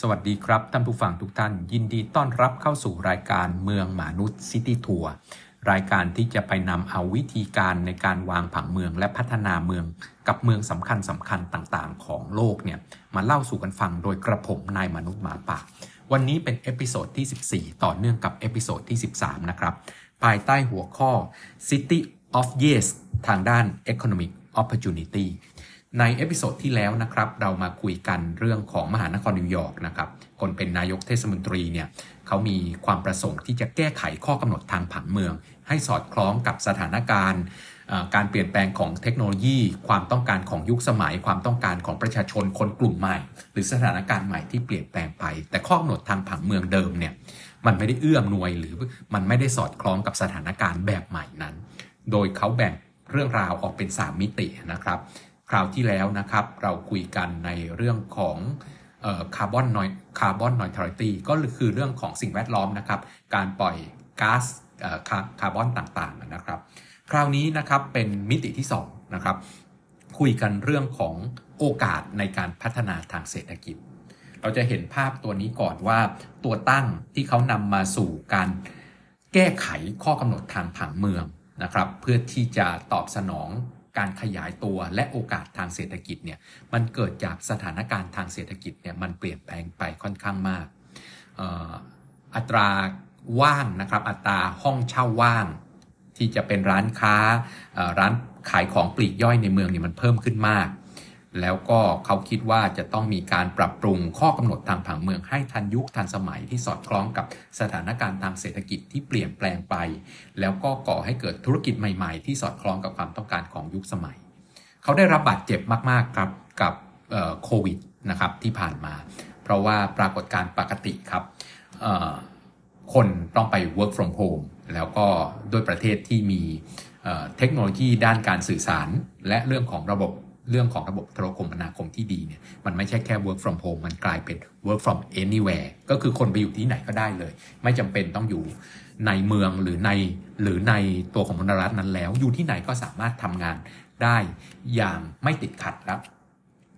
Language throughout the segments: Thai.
สวัสดีครับท่านผู้ฟังทุกท่าน ยินดีต้อนรับเข้าสู่รายการเมืองหมานุด City Tour รายการที่จะไปนำเอาวิธีการในการวางผังเมืองและพัฒนาเมืองกับเมืองสำคัญสำคัญต่างๆ ของโลกเนี่ยมาเล่าสู่กันฟังโดยกระผมนายมนุษย์หมาป่าวันนี้เป็น episode ที่ 14 ต่อเนื่องกับ episode ที่ 13 นะครับ ภายใต้หัวข้อ City of Yes ทางด้าน Economic Opportunity ใน episode ที่แล้วนะครับเรามาคุยกันเรื่องของมหานครนิวยอร์กนะครับคนเป็นนายกเทศมนตรีเนี่ยเขามีความประสงค์ที่จะแก้ไขข้อกำหนดทางผังเมือง ให้สอดคล้องกับสถานการณ์ การเปลี่ยนแปลงของเทคโนโลยี ความต้องการของยุคสมัย ความต้องการของประชาชนคนกลุ่มใหม่ หรือสถานการณ์ใหม่ที่เปลี่ยนแปลงไป แต่ข้อกำหนดทางผังเมืองเดิมเนี่ยมันไม่ได้เอื้ออำนวยหรือมันไม่ได้สอดคล้องกับสถานการณ์แบบใหม่นั้น โดยเขาแบ่งเรื่องราวออกเป็น 3 มิตินะครับ คราวที่แล้วนะครับ เราคุยกันในเรื่องของคาร์บอนนอยคาร์บอนนอยทรัลิตี้ก็คือเรื่องของสิ่งแวดล้อมนะครับ การปล่อยก๊าซคาร์บอนต่างๆนะครับ คราวนี้นะครับเป็นมิติที่2นะครับคุยกันเรื่องของโอกาสในการพัฒนาทางเศรษฐกิจ เราจะเห็นภาพตัวนี้ก่อนว่าตัวตั้งที่เขานำมาสู่การแก้ไขข้อกำหนดทางผังเมืองนะครับ เพื่อที่จะตอบสนอง การขยายตัวและโอกาสทางเศรษฐกิจเนี่ยมันเกิดจากสถานการณ์ทางเศรษฐกิจเนี่ยมันเปลี่ยนแปลงไปค่อนข้างมาก อัตราว่างนะครับอัตราห้องเช่าว่าง ที่จะเป็นร้านค้าร้านขายของปลีกย่อยในเมืองเนี่ยมันเพิ่มขึ้นมาก แล้วก็เขาคิดว่าจะต้องมีการปรับปรุงข้อกำหนดทางผังเมืองให้ทันยุคทันสมัยที่สอดคล้องกับสถานการณ์ทางเศรษฐกิจที่เปลี่ยนแปลงไป แล้วก็ก่อให้เกิดธุรกิจใหม่ๆ ที่สอดคล้องกับความต้องการของยุคสมัย เขาได้รับบาดเจ็บมากๆครับกับโควิดนะครับที่ผ่านมา เพราะว่าปรากฏการณ์ปกติครับคนต้องไป work from home แล้วก็ด้วยประเทศที่มีเทคโนโลยีด้านการสื่อสาร และเรื่องของระบบ เรื่องของระบบโทรคมนาคมที่ดีเนี่ยมันไม่ใช่แค่ work from home มันกลายเป็น work from anywhere ก็คือคนไปอยู่ที่ไหนก็ได้เลย ไม่จำเป็นต้องอยู่ในเมืองหรือในหรือในตัวของมณฑลรัฐนั้นแล้ว อยู่ที่ไหนก็สามารถทำงานได้อย่างไม่ติดขัดครับ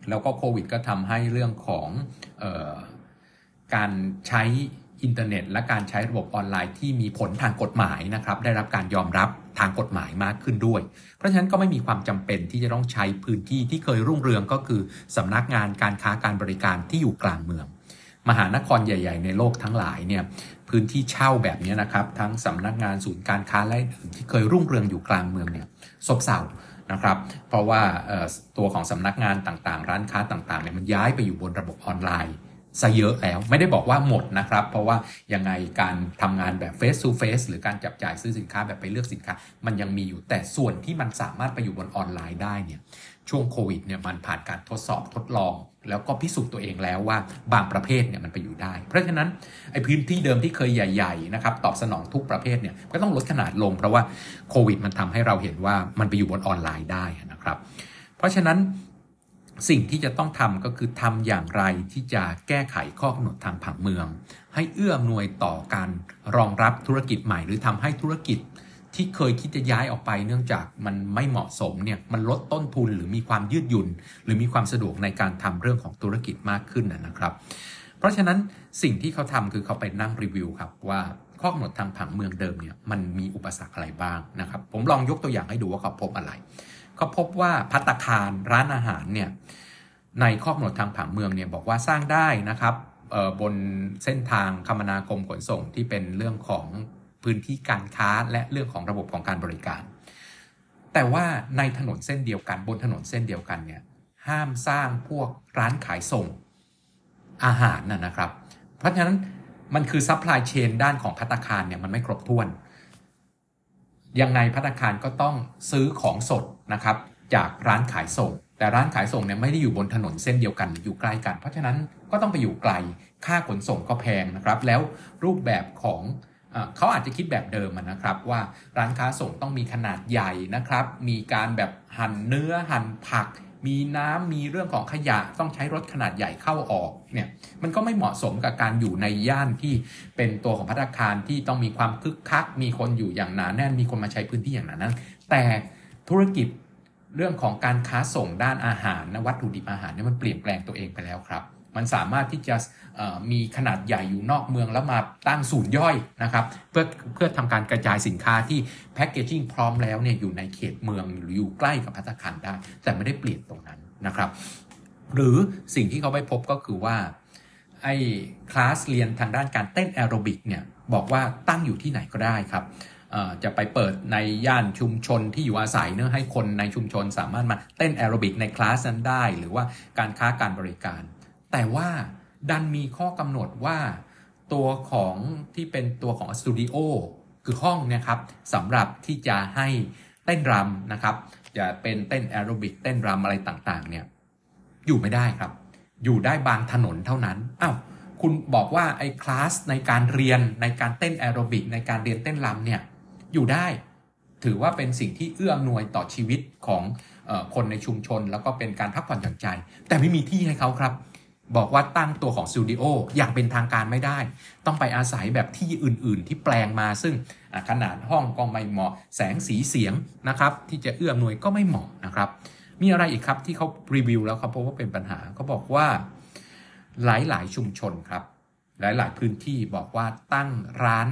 แล้วก็โควิดก็ทำให้เรื่องของออการใช้ อินเทอร์เน็ต และการใช้ระบบออนไลน์ที่มีผลทางกฎหมายนะครับได้รับการยอมรับทางกฎหมายมากขึ้นด้วย เพราะฉะนั้นก็ไม่มีความจำเป็นที่จะต้องใช้พื้นที่ที่เคยรุ่งเรืองก็คือสำนักงานการค้าการบริการที่อยู่กลางเมือง มหานครใหญ่ ๆ ในโลกทั้งหลายเนี่ยพื้นที่เช่าแบบนี้นะครับทั้งสำนักงานศูนย์การค้าและอื่นที่เคยรุ่งเรืองอยู่กลางเมืองเนี่ยซบเซานะครับเพราะว่าตัวของสำนักงานต่างๆ ร้านค้าต่างๆเนี่ยมันย้ายไปอยู่บนระบบออนไลน์ ซะเยอะแล้ว ไม่ได้บอกว่าหมดนะครับ เพราะว่ายังไงการทำงานแบบ face to face หรือการจับจ่ายซื้อสินค้าแบบไปเลือกสินค้า มันยังมีอยู่แต่ส่วนที่มันสามารถไปอยู่บนออนไลน์ได้เนี่ยช่วงโควิดเนี่ยมันผ่านการทดสอบทดลอง แล้วก็พิสูจน์ตัวเองแล้วว่าบางประเภทเนี่ยมันไปอยู่ได้ เพราะฉะนั้นไอ้พื้นที่เดิมที่เคยใหญ่ๆนะครับตอบสนองทุกประเภทเนี่ยก็ต้องลดขนาดลง เพราะว่าโควิดมันทำให้เราเห็นว่ามันไปอยู่บนออนไลน์ได้นะครับ เพราะฉะนั้น สิ่งที่จะต้องทำก็คือทำอย่างไรที่จะแก้ไขข้อกำหนดทางผังเมือง ให้เอื้อมหน่วยต่อการรองรับธุรกิจใหม่ หรือทำให้ธุรกิจที่เคยคิดจะย้ายออกไป เนื่องจากมันไม่เหมาะสมเนี่ยมันลดต้นทุนหรือมีความยืดหยุ่น หรือมีความสะดวกในการทำเรื่องของธุรกิจมากขึ้นนะครับ เพราะฉะนั้นสิ่งที่เขาทำคือเขาไปนั่งรีวิวครับว่าข้อกำหนดทางผังเมืองเดิมเนี่ยมันมีอุปสรรคอะไรบ้างนะครับ ผมลองยกตัวอย่างให้ดูว่าเขาพบอะไร เขาพบว่าพัตคารร้านอาหารเนี่ยในข้อกำหนดทางผังเมืองเนี่ยบอกว่าสร้างได้นะครับบนเส้นทางคมนาคมขนส่งที่เป็นเรื่องของพื้นที่การค้าและเรื่องของระบบของการบริการ แต่ว่าในถนนเส้นเดียวกันบนถนนเส้นเดียวกันเนี่ยห้ามสร้างพวกร้านขายส่งอาหารน่ะนะครับ เพราะฉะนั้นมันคือ supply chain ด้านของภัตตาคารเนี่ยมันไม่ครบถ้วน ยังไงภัตตาคารก็ต้องซื้อของสดนะครับจากร้านขายส่ง แต่ร้านขายส่งเนี่ยไม่ได้อยู่บนถนนเส้นเดียวกันอยู่ใกล้กัน เพราะฉะนั้นก็ต้องไปอยู่ไกลค่าขนส่งก็แพงนะครับ แล้วรูปแบบของเขาอาจจะคิดแบบเดิมนะครับว่าร้านค้าส่งต้องมีขนาดใหญ่นะครับ มีการแบบหั่นเนื้อหั่นผัก มีน้ำมีเรื่องของขยะต้องใช้รถขนาดใหญ่เข้าออกเนี่ยมันก็ไม่เหมาะสมกับการอยู่ในย่านที่เป็นตัวของพัฒคารที่ต้องมีความคึกคัก มีคนอยู่อย่างหนาแน่นมีคนมาใช้พื้นที่อย่างนั้นแต่ธุรกิจเรื่องของการค้าส่งด้านอาหารนะวัตถุดิบอาหารเนี่ยมันเปลี่ยนแปลงตัวเองไปแล้วครับ มันสามารถที่จะมีขนาดใหญ่อยู่นอกเมืองแล้วมาตั้งศูนย์ย่อยนะครับเพื่อเพื่อทำการกระจายสินค้าที่แพคเกจิ้งพร้อมแล้วเนี่ยอยู่ในเขตเมืองหรืออยู่ใกล้กับพัตคารได้ แต่ไม่ได้เปลี่ยนตรงนั้นนะครับ หรือสิ่งที่เขาไปพบก็คือว่าไอ้คลาสเรียนทางด้านการเต้นแอโรบิกเนี่ยบอกว่าตั้งอยู่ที่ไหนก็ได้ครับจะไปเปิดในย่านชุมชนที่อยู่อาศัยเพื่อให้คนในชุมชนสามารถมาเต้นแอโรบิกในคลาสนั้นได้ หรือว่าการค้าการบริการ แต่ว่าดันมีข้อกำหนดว่าตัวของที่เป็นตัวของสตูดิโอคือห้องนะครับสำหรับที่จะให้เต้นรำนะครับ จะเป็นเต้นแอโรบิกเต้นรำอะไรต่างๆ เนี่ยอยู่ไม่ได้ครับ อยู่ได้บางถนนเท่านั้นอ้าวคุณบอกว่าไอ้คลาสในการเรียนในการเต้นแอโรบิกในการเรียนเต้นรำเนี่ยอยู่ได้ ถือว่าเป็นสิ่งที่เอื้ออำนวยต่อชีวิตของอคนในชุมชน แล้วก็เป็นการพักผ่อนหย่อนใจ แต่ไม่มีที่ให้เขาครับ บอกว่าตั้งตัวของสตูดิโออย่างเป็นทางการไม่ได้ ต้องไปอาศัยแบบที่อื่น ๆ ที่แปลงมาซึ่งขนาดห้องก็ไม่เหมาะ แสงสีเสียงนะครับ ที่จะเอื้ออำนวยก็ไม่เหมาะนะครับ มีอะไรอีกครับที่เขารีวิวแล้วเขาพบว่าเป็นปัญหาเขาบอกว่าหลาย ๆ ชุมชนครับ หลาย ๆ พื้นที่บอกว่าตั้งร้าน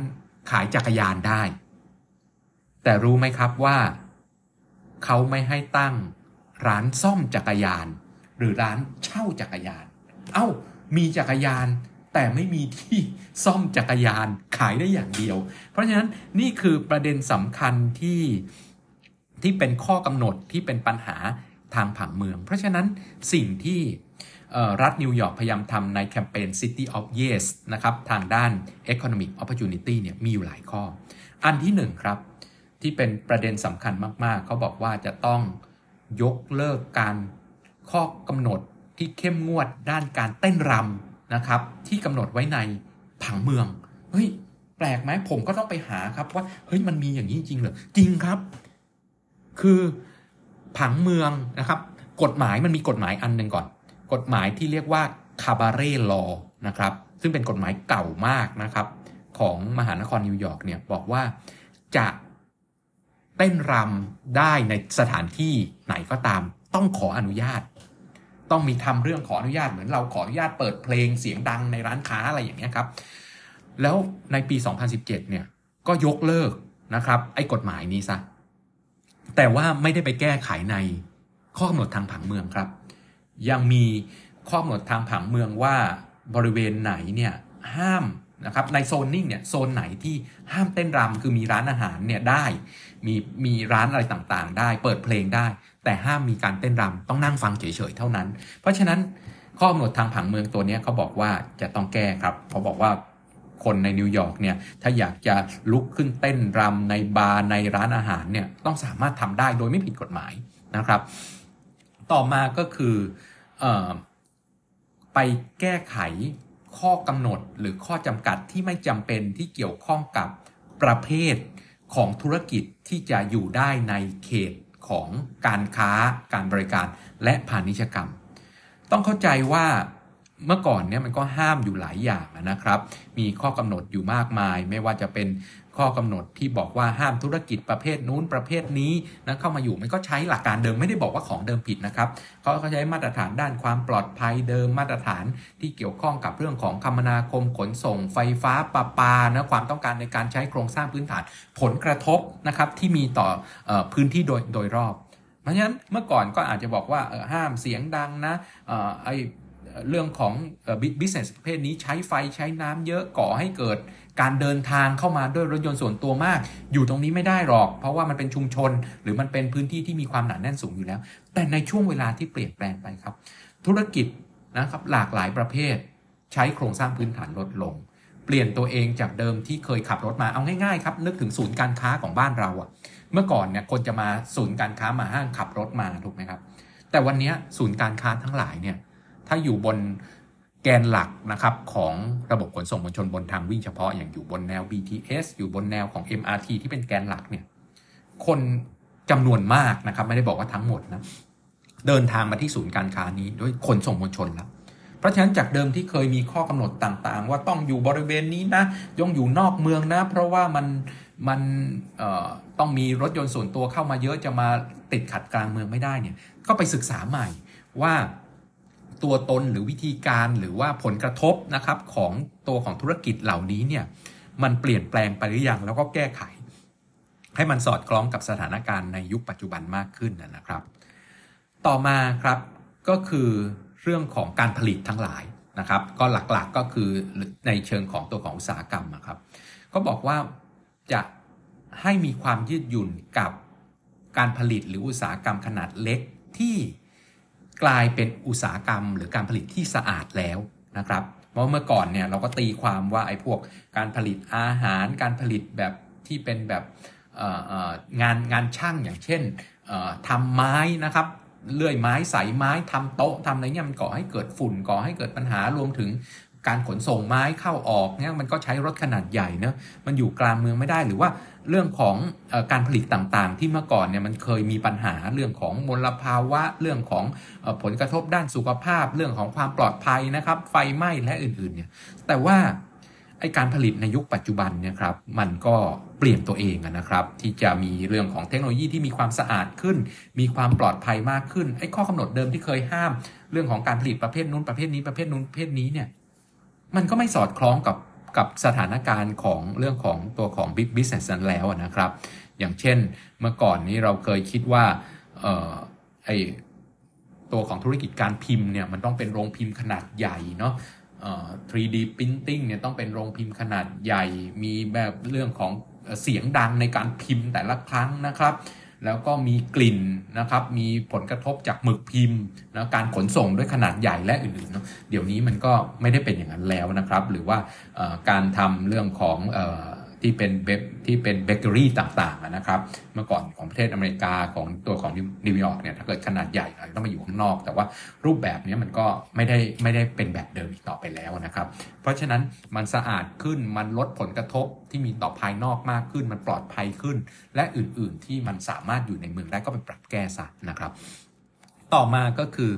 ขายจักรยานได้ แต่รู้ไหมครับว่าเขาไม่ให้ตั้งร้านซ่อมจักรยาน หรือร้านเช่าจักรยาน เอา้า มีจักรยาน แต่ไม่มีที่ซ่อมจักรยานขายได้อย่างเดียว เพราะฉะนั้นนี่คือประเด็นสำคัญที่ที่เป็นข้อกำหนดที่เป็นปัญหาทางผังเมือง เพราะฉะนั้นสิ่งที่รัฐนิวยอร์กพยายามทำในแคมเปญ City of Yes นะครับทางด้าน Economic Opportunity เนี่ยมีอยู่หลายข้อ อันที่หนึ่งครับ ที่เป็นประเด็นสำคัญมาก ๆ เขาบอกว่าจะต้องยกเลิกการข้อกำหนด ที่เข้มงวดด้านการเต้นรำนะครับ ที่กำหนดไว้ในผังเมืองเฮ้ยแปลกไหมผมก็ต้องไปหาครับว่าเฮ้ยมันมีอย่างนี้จริงเหรอจริงครับ คือผังเมืองนะครับ กฎหมายมันมีกฎหมายอันหนึ่งก่อน กฎหมายที่เรียกว่าคาบาเร่ลอนะครับ ซึ่งเป็นกฎหมายเก่ามากนะครับ ของมหานครนิวยอร์กเนี่ยบอกว่าจะเต้นรำได้ในสถานที่ไหนก็ตาม ต้องขออนุญาต ต้องมีทำเรื่องขออนุญาตเหมือนเราขออนุญาตเปิดเพลงเสียงดังในร้านค้าอะไรอย่างเงี้ยครับ แล้วในปี 2017 เนี่ยก็ยกเลิกนะครับ ไอ้กฎหมายนี้ซะแต่ว่าไม่ได้ไปแก้ไขในข้อกำหนดทางผังเมืองครับ ยังมีข้อกำหนดทางผังเมืองว่าบริเวณไหนเนี่ยห้าม นะครับในโซนนิ่งเนี่ยโซนไหนที่ห้ามเต้นรำคือมีร้านอาหารเนี่ยได้มีมีร้านอะไรต่างๆ ได้เปิดเพลงได้ แต่ห้ามมีการเต้นรำต้องนั่งฟังเฉยๆเท่านั้น เพราะฉะนั้นข้อกำหนดทางผังเมืองตัวนี้เขาบอกว่าจะต้องแก้ครับเขาบอกว่าคนในนิวยอร์กเนี่ยถ้าอยากจะลุกขึ้นเต้นรำในบาร์ในร้านอาหารเนี่ยต้องสามารถทำได้โดยไม่ผิดกฎหมายนะครับ ต่อมาก็คืออไปแก้ไข ข้อกำหนดหรือข้อจำกัดที่ไม่จำเป็นที่เกี่ยวข้องกับประเภทของธุรกิจที่จะอยู่ได้ในเขตของการค้าการบริการและพาณิชยกรรม ต้องเข้าใจว่าเมื่อก่อนเนี่ยมันก็ห้ามอยู่หลายอย่างนะครับ มีข้อกำหนดอยู่มากมาย ไม่ว่าจะเป็น ข้อกำหนดที่บอกว่าห้ามธุรกิจประเภทนู้นประเภทนี้นะเข้ามาอยู่มันก็ใช้หลักการเดิมไม่ได้บอกว่าของเดิมผิดนะครับเขาเขาใช้มาตรฐานด้านความปลอดภัยเดิมมาตรฐานที่เกี่ยวข้องกับเรื่องของคมนาคมขนส่ง ไฟฟ้าประปานะความต้องการในการใช้โครงสร้างพื้นฐานผลกระทบนะครับที่มีต่ออพื้นที่โดยโดยรอบ เพราะฉะนั้นเมื่อก่อนก็อาจจะบอกว่าห้ามเสียงดังนะไอเรื่องของ business ประเภทนี้ใช้ไฟใช้น้ำเยอะก่อให้เกิด การเดินทางเข้ามาด้วยรถยนต์ส่วนตัวมาก อยู่ตรงนี้ไม่ได้หรอก เพราะว่ามันเป็นชุมชน หรือมันเป็นพื้นที่ที่มีความหนาแน่นสูงอยู่แล้ว แต่ในช่วงเวลาที่เปลี่ยนแปลงไปครับ ธุรกิจนะครับหลากหลายประเภท ใช้โครงสร้างพื้นฐานลดลง เปลี่ยนตัวเองจากเดิมที่เคยขับรถมาเอาง่ายๆครับนึกถึงศูนย์การค้าของบ้านเราอะเมื่อก่อนเนี่ยคนจะมาศูนย์การค้ามาห้างขับรถมาถูกไหมครับ แต่วันนี้ศูนย์การค้าทั้งหลายเนี่ยถ้าอยู่บน แกนหลักนะครับของระบบขนส่งมวลชนบนทางวิ่งเฉพาะอย่างอยู่บนแนว BTS อยู่บนแนวของ MRT ที่เป็นแกนหลักเนี่ยคนจำนวนมากนะครับไม่ได้บอกว่าทั้งหมดนะเดินทางมาที่ศูนย์การค้านี้ด้วยขนส่งมวลชนแล้วเพราะฉะนั้นจากเดิมที่เคยมีข้อกำหนดต่างๆ ว่าต้องอยู่บริเวณนี้นะย่องอยู่นอกเมืองนะ เพราะว่ามันมันต้องมีรถยนต์ส่วนตัวเข้ามาเยอะจะมาติดขัดกลางเมืองไม่ได้เนี่ยก็ไปศึกษาใหม่ว่า ตัวตนหรือวิธีการหรือว่าผลกระทบนะครับของตัวของธุรกิจเหล่านี้เนี่ยมันเปลี่ยนแปลงไปหรือยังแล้วก็แก้ไข ให้มันสอดคล้องกับสถานการณ์ในยุคปัจจุบันมากขึ้นนะครับ ต่อมาครับก็คือเรื่องของการผลิตทั้งหลายนะครับ ก็หลักๆกก็คือในเชิงของตัวของอุตสาหกรรมครับ ก็บอกว่าจะให้มีความยืดหยุ่นกับการผลิตหรืออุตสาหกรรมขนาดเล็กที่ กลายเป็นอุตสาหกรรม หรือการผลิตที่สะอาดแล้วนะครับเพราะเมื่อก่อนเนี่ยเราก็ตีความว่าไอ้พวกการผลิตอาหาร การผลิตแบบที่เป็นแบบงานงานช่างอย่างเช่นทำไม้นะครับเลื่อยไม้ใสไม้ทำโต๊ะทำอะไรเงี้ยมันก่อให้เกิดฝุ่นก่อให้เกิดปัญหารวมถึงการขนส่งไม้เข้าออกเนี่ยมันก็ใช้รถขนาดใหญ่เนะมันอยู่กลางเมืองไม่ได้หรือว่า เรื่องของอการผลิตต่างๆ ที่เมื่อก่อนเนี่ยมันเคยมีปัญหาเรื่องของมลภาวะเรื่องของผลกระทบด้านสุขภาพ เรื่องของความปลอดภัยนะครับ ไฟไหม้และอื่นๆเนี่ยแต่ว่าไอการผลิตในยุคปัจจุบันเนี่ยครับมันก็เปลี่ยนตัวเองนะครับ ที่จะมีเรื่องของเทคโนโลยีที่มีความสะอาดขึ้น มีความปลอดภัยมากขึ้นไอข้อกำหนดเดิมที่เคยห้าม เรื่องของการผลิตประเภทนู้นประเภทนี้ประเภทนู้นประเภทนี้เนี่ยมันก็ไม่สอดคล้องกับ กับสถานการณ์ของเรื่องของตัวของ Big Business นั้นแล้วนะครับ อย่างเช่นเมื่อก่อนนี้เราเคยคิดว่าออไอตัวของธุรกิจการพิมพ์เนี่ยมันต้องเป็นโรงพิมพ์ขนาดใหญ่เนาะ 3D printing เนี่ยต้องเป็นโรงพิมพ์ขนาดใหญ่ มีแบบเรื่องของเสียงดังในการพิมพ์แต่ละครั้งนะครับ แล้วก็มีกลิ่นนะครับ มีผลกระทบจากหมึกพิมพ์นะการขนส่งด้วยขนาดใหญ่และอื่นๆเนาะเดี๋ยวนี้มันก็ไม่ได้เป็นอย่างนั้นแล้วนะครับ หรือว่าการทำเรื่องของ ที่เป็นเบที่เป็นเบเกอรี่ต่างๆนะครับ เมื่อก่อนของประเทศอเมริกาของตัวของนิวยอร์กเนี่ยถ้าเกิดขนาดใหญ่ต้องมาอยู่ข้างนอก แต่ว่ารูปแบบนี้มันก็ไม่ได้ไม่ได้เป็นแบบเดิมอีกต่อไปแล้วนะครับ เพราะฉะนั้นมันสะอาดขึ้นมันลดผลกระทบที่มีต่อภายนอกมากขึ้น มันปลอดภัยขึ้น และอื่นๆที่มันสามารถอยู่ในเมืองได้ก็ไปปรับแก้ซะนะครับ ต่อมาก็คือ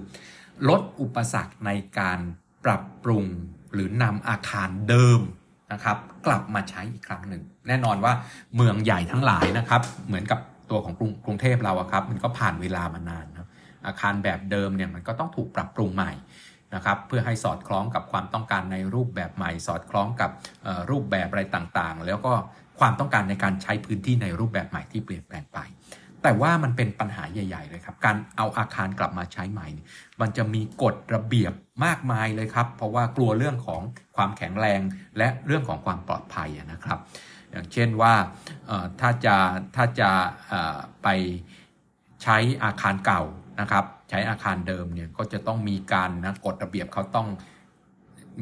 ลดอุปสรรคในการปรับปรุงหรือนำอาคารเดิม นะครับกลับมาใช้อีกครั้งหนึ่ง แน่นอนว่าเมืองใหญ่ทั้งหลายนะครับ เหมือนกับตัวของกรุงกรุงเทพเราครับ มันก็ผ่านเวลามานานนะอาคารแบบเดิมเนี่ยมันก็ต้องถูกปรับปรุงใหม่นะครับเพื่อให้สอดคล้องกับความต้องการในรูปแบบใหม่ สอดคล้องกับรูปแบบอะไรต่างๆ แล้วก็ความต้องการในการใช้พื้นที่ในรูปแบบใหม่ที่เปลี่ยนแปลงไป แต่ว่ามันเป็นปัญหาใหญ่ ๆ เลยครับ การเอาอาคารกลับมาใช้ใหม่ มันจะมีกฎระเบียบมากมายเลยครับ เพราะว่ากลัวเรื่องของความแข็งแรงและเรื่องของความปลอดภัยนะครับ อย่างเช่นว่าถ้าจะถ้าจะไปใช้อาคารเก่านะครับ ใช้อาคารเดิมเนี่ยก็จะต้องมีการนะกฎระเบียบเขาต้อง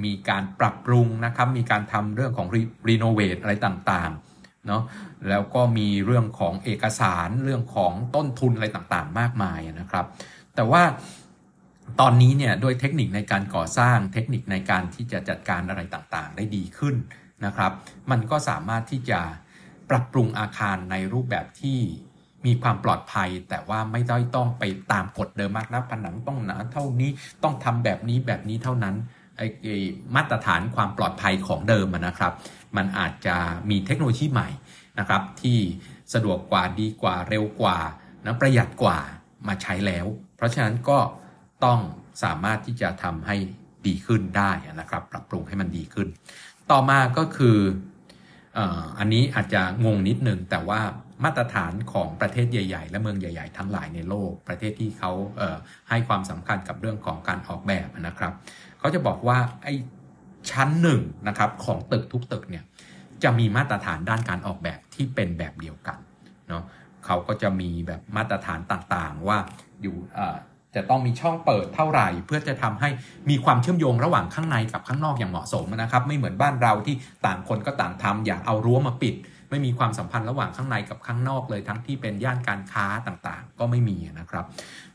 มีการปรับปรุงนะครับ มีการทำเรื่องของรีโนเวทอะไรต่างๆ เนาะแล้วก็มีเรื่องของเอกสารเรื่องของต้นทุนอะไรต่างๆ มากมายนะครับ แต่ว่าตอนนี้เนี่ยด้วยเทคนิคในการก่อสร้างเทคนิคในการที่จะจัดการอะไรต่างๆ ได้ดีขึ้นนะครับ มันก็สามารถที่จะปรับปรุงอาคารในรูปแบบที่มีความปลอดภัย แต่ว่าไม่ได้ต้องไปตามกฎเดิมมากนะผนังต้องหนาเท่านี้ต้องทำแบบนี้แบบนี้เท่านั้นไอ้มาตรฐานความปลอดภัยของเดิมนะครับ มันอาจจะมีเทคโนโลยีใหม่นะครับที่สะดวกกว่าดีกว่าเร็วกว่านะประหยัดกว่ามาใช้แล้ว เพราะฉะนั้นก็ต้องสามารถที่จะทำให้ดีขึ้นได้นะครับ ปรับปรุงให้มันดีขึ้น ต่อมาก็คืออันนี้อาจจะงงนิดนึงแต่ว่ามาตรฐานของประเทศใหญ่ ๆ และเมืองใหญ่ ๆ ทั้งหลายในโลก ประเทศที่เขาเให้ความสำคัญกับเรื่องของการออกแบบนะครับ เขาจะบอกว่าไอ้ ชั้นหนึ่งนะครับของตึกทุกตึกเนี่ยจะมีมาตรฐานด้านการออกแบบที่เป็นแบบเดียวกันเนาะเขาก็จะมีแบบมาตรฐานต่างๆว่าอยู่จะต้องมีช่องเปิดเท่าไหร่ เพื่อจะทำให้มีความเชื่อมโยงระหว่างข้างในกับข้างนอกอย่างเหมาะสมนะครับ ไม่เหมือนบ้านเราที่ต่างคนก็ต่างทำอย่าเอารั้วมาปิด ไม่มีความสัมพันธ์ระหว่างข้างในกับข้างนอกเลยทั้งที่เป็นย่านการค้าต่างๆ ก็ไม่มีนะครับ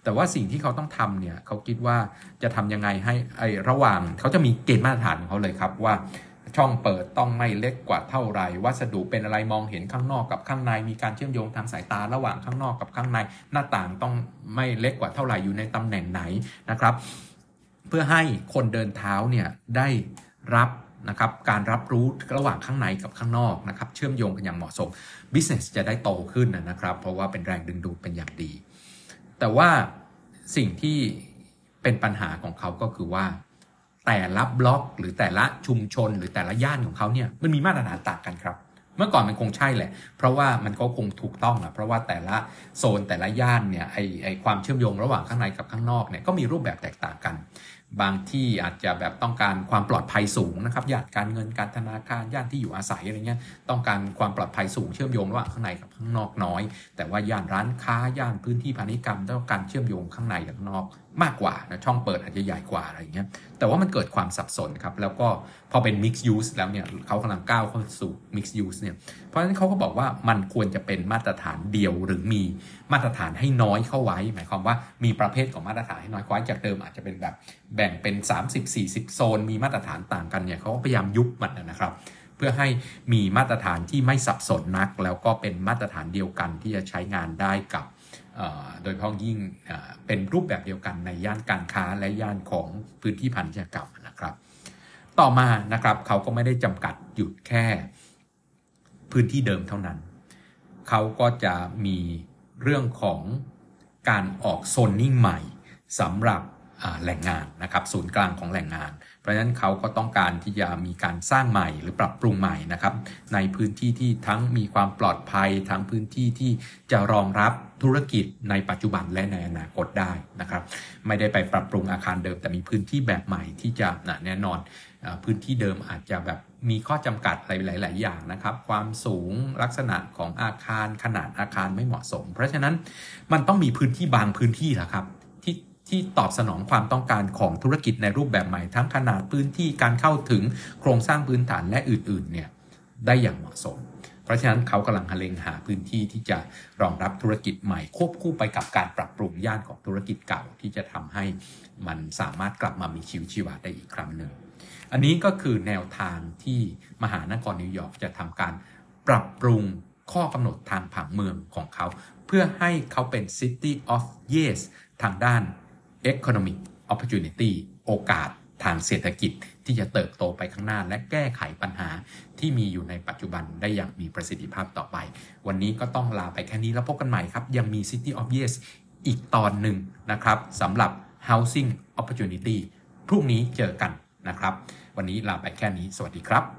แต่ว่าสิ่งที่เขาต้องทำเนี่ยเขาคิดว่าจะทํำยังไงให้ไอ้ระหว่างเขาจะมีเกณฑ์มาตรฐานของเขาเลยครับว่าช่องเปิดต้องไม่เล็กกว่าเท่าไหร่ วัสดุเป็นอะไรมองเห็นข้างนอกกับข้างใน มีการเชื่อมโยงทางสายตาระหว่างข้างนอกกับข้างใน หน้าต่างต้องไม่เล็กกว่าเท่าไหร่อยู่ในตำแหน่งไหนนะครับ เพื่อให้คนเดินเท้าเนี่ยได้รับ นะครับการรับรู้ระหว่างข้างในกับข้างนอกนะครับเชื่อมโยงกันอย่างเหมาะสม business จะได้โตขึ้นนะครับ เพราะว่าเป็นแรงดึงดูดเป็นอย่างดี แต่ว่าสิ่งที่เป็นปัญหาของเขาก็คือว่า แต่ละบล็อกหรือแต่ละชุมชนหรือแต่ละย่านของเขาเนี่ยมันมีมาตรฐานต่างกันครับ เมื่อก่อนมันคงใช่แหละ เพราะว่ามันก็คงถูกต้องอะเพราะว่าแต่ละโซนแต่ละย่านเนี่ยไอไอความเชื่อมโยงระหว่างข้างในกับข้างนอกเนี่ยก็มีรูปแบบแตกต่างกัน บางที่อาจจะแบบต้องการความปลอดภัยสูงนะครับย่านการเงินการธนาคารย่านที่อยู่อาศัยอะไรเงี้ยต้องการความปลอดภัยสูงเชื่อมโยงระหว่างข้างในกับข้างนอกน้อย แต่ว่าย่านร้านค้าย่านพื้นที่พาณิชย์กรรมต้องการเชื่อมโยงข้างในกับข้างนอกมากกว่านะช่องเปิดอาจจะใหญ่กว่าอะไรเงี้ยแต่ว่ามันเกิดความสับสนครับ แล้วก็พอเป็น mixed use แล้วเนี่ยเขากำลังก้าวเข้าสู่ mixed use เนี่ยเพราะฉะนั้นเขาก็บอกว่ามันควรจะเป็นมาตรฐานเดียวหรือมีมาตรฐานให้น้อยเข้าไว้ หมายความว่ามีประเภทของมาตรฐานให้น้อยเข้าจากเดิมอาจจะเป็นแบบแบ่งเป็น 30-40 โซน มีมาตรฐานต่างกันเนี่ยเขาก็พยายามยุบมันนะครับเพื่อให้มีมาตรฐานที่ไม่สับสนนัก แล้วก็เป็นมาตรฐานเดียวกันที่จะใช้งานได้กับ โดยเฉพาะยิ่งเป็นรูปแบบเดียวกันในย่านการค้าและย่านของพื้นที่พันธุ์กรรมนะครับ ต่อมานะครับเขาก็ไม่ได้จำกัดหยุดแค่พื้นที่เดิมเท่านั้น เขาก็จะมีเรื่องของการออกโซนนิ่งใหม่สำหรับ แหล่งงานนะครับศูนย์กลางของแหล่งงาน เพราะฉะนั้นเขาก็ต้องการที่จะมีการสร้างใหม่หรือปรับปรุงใหม่นะครับในพื้นที่ที่ทั้งมีความปลอดภัยทั้งพื้นที่ที่จะรองรับธุรกิจในปัจจุบันและในอนาคตได้นะครับ ไม่ได้ไปปรับปรุงอาคารเดิม แต่มีพื้นที่แบบใหม่ที่จะแน่นอนพื้นที่เดิมอาจจะแบบมีข้อจำกัดหลาย ๆ อย่างนะครับ ความสูงลักษณะของอาคารขนาดอาคารไม่เหมาะสม เพราะฉะนั้นมันต้องมีพื้นที่บางพื้นที่ละครับ ที่ตอบสนองความต้องการของธุรกิจในรูปแบบใหม่ ทั้งขนาดพื้นที่การเข้าถึงโครงสร้างพื้นฐานและอื่นๆเนี่ยได้อย่างเหมาะสม เพราะฉะนั้นเขากำลังหาเลงหาพื้นที่ที่จะรองรับธุรกิจใหม่ ควบคู่ไปกับการปรับปรุงย่านของธุรกิจเก่าที่จะทำให้มันสามารถกลับมามีชีวิตชีวาได้อีกครั้งหนึ่งอันนี้ก็คือแนวทางที่มหานครนิวยอร์กจะทำการปรับปรุงข้อกำหนดทางผังเมืองของเขา เพื่อให้เขาเป็น City of Yes ทางด้าน Economic Opportunity โอกาสทางเศรษฐกิจที่จะเติบโตไปข้างหน้า และแก้ไขปัญหาที่มีอยู่ในปัจจุบันได้อย่างมีประสิทธิภาพต่อไป วันนี้ก็ต้องลาไปแค่นี้แล้วพบกันใหม่ครับ ยังมี City of Yes อีกตอนหนึ่งนะครับสำหรับ Housing Opportunity พรุ่งนี้เจอกันนะครับ วันนี้ลาไปแค่นี้ สวัสดีครับ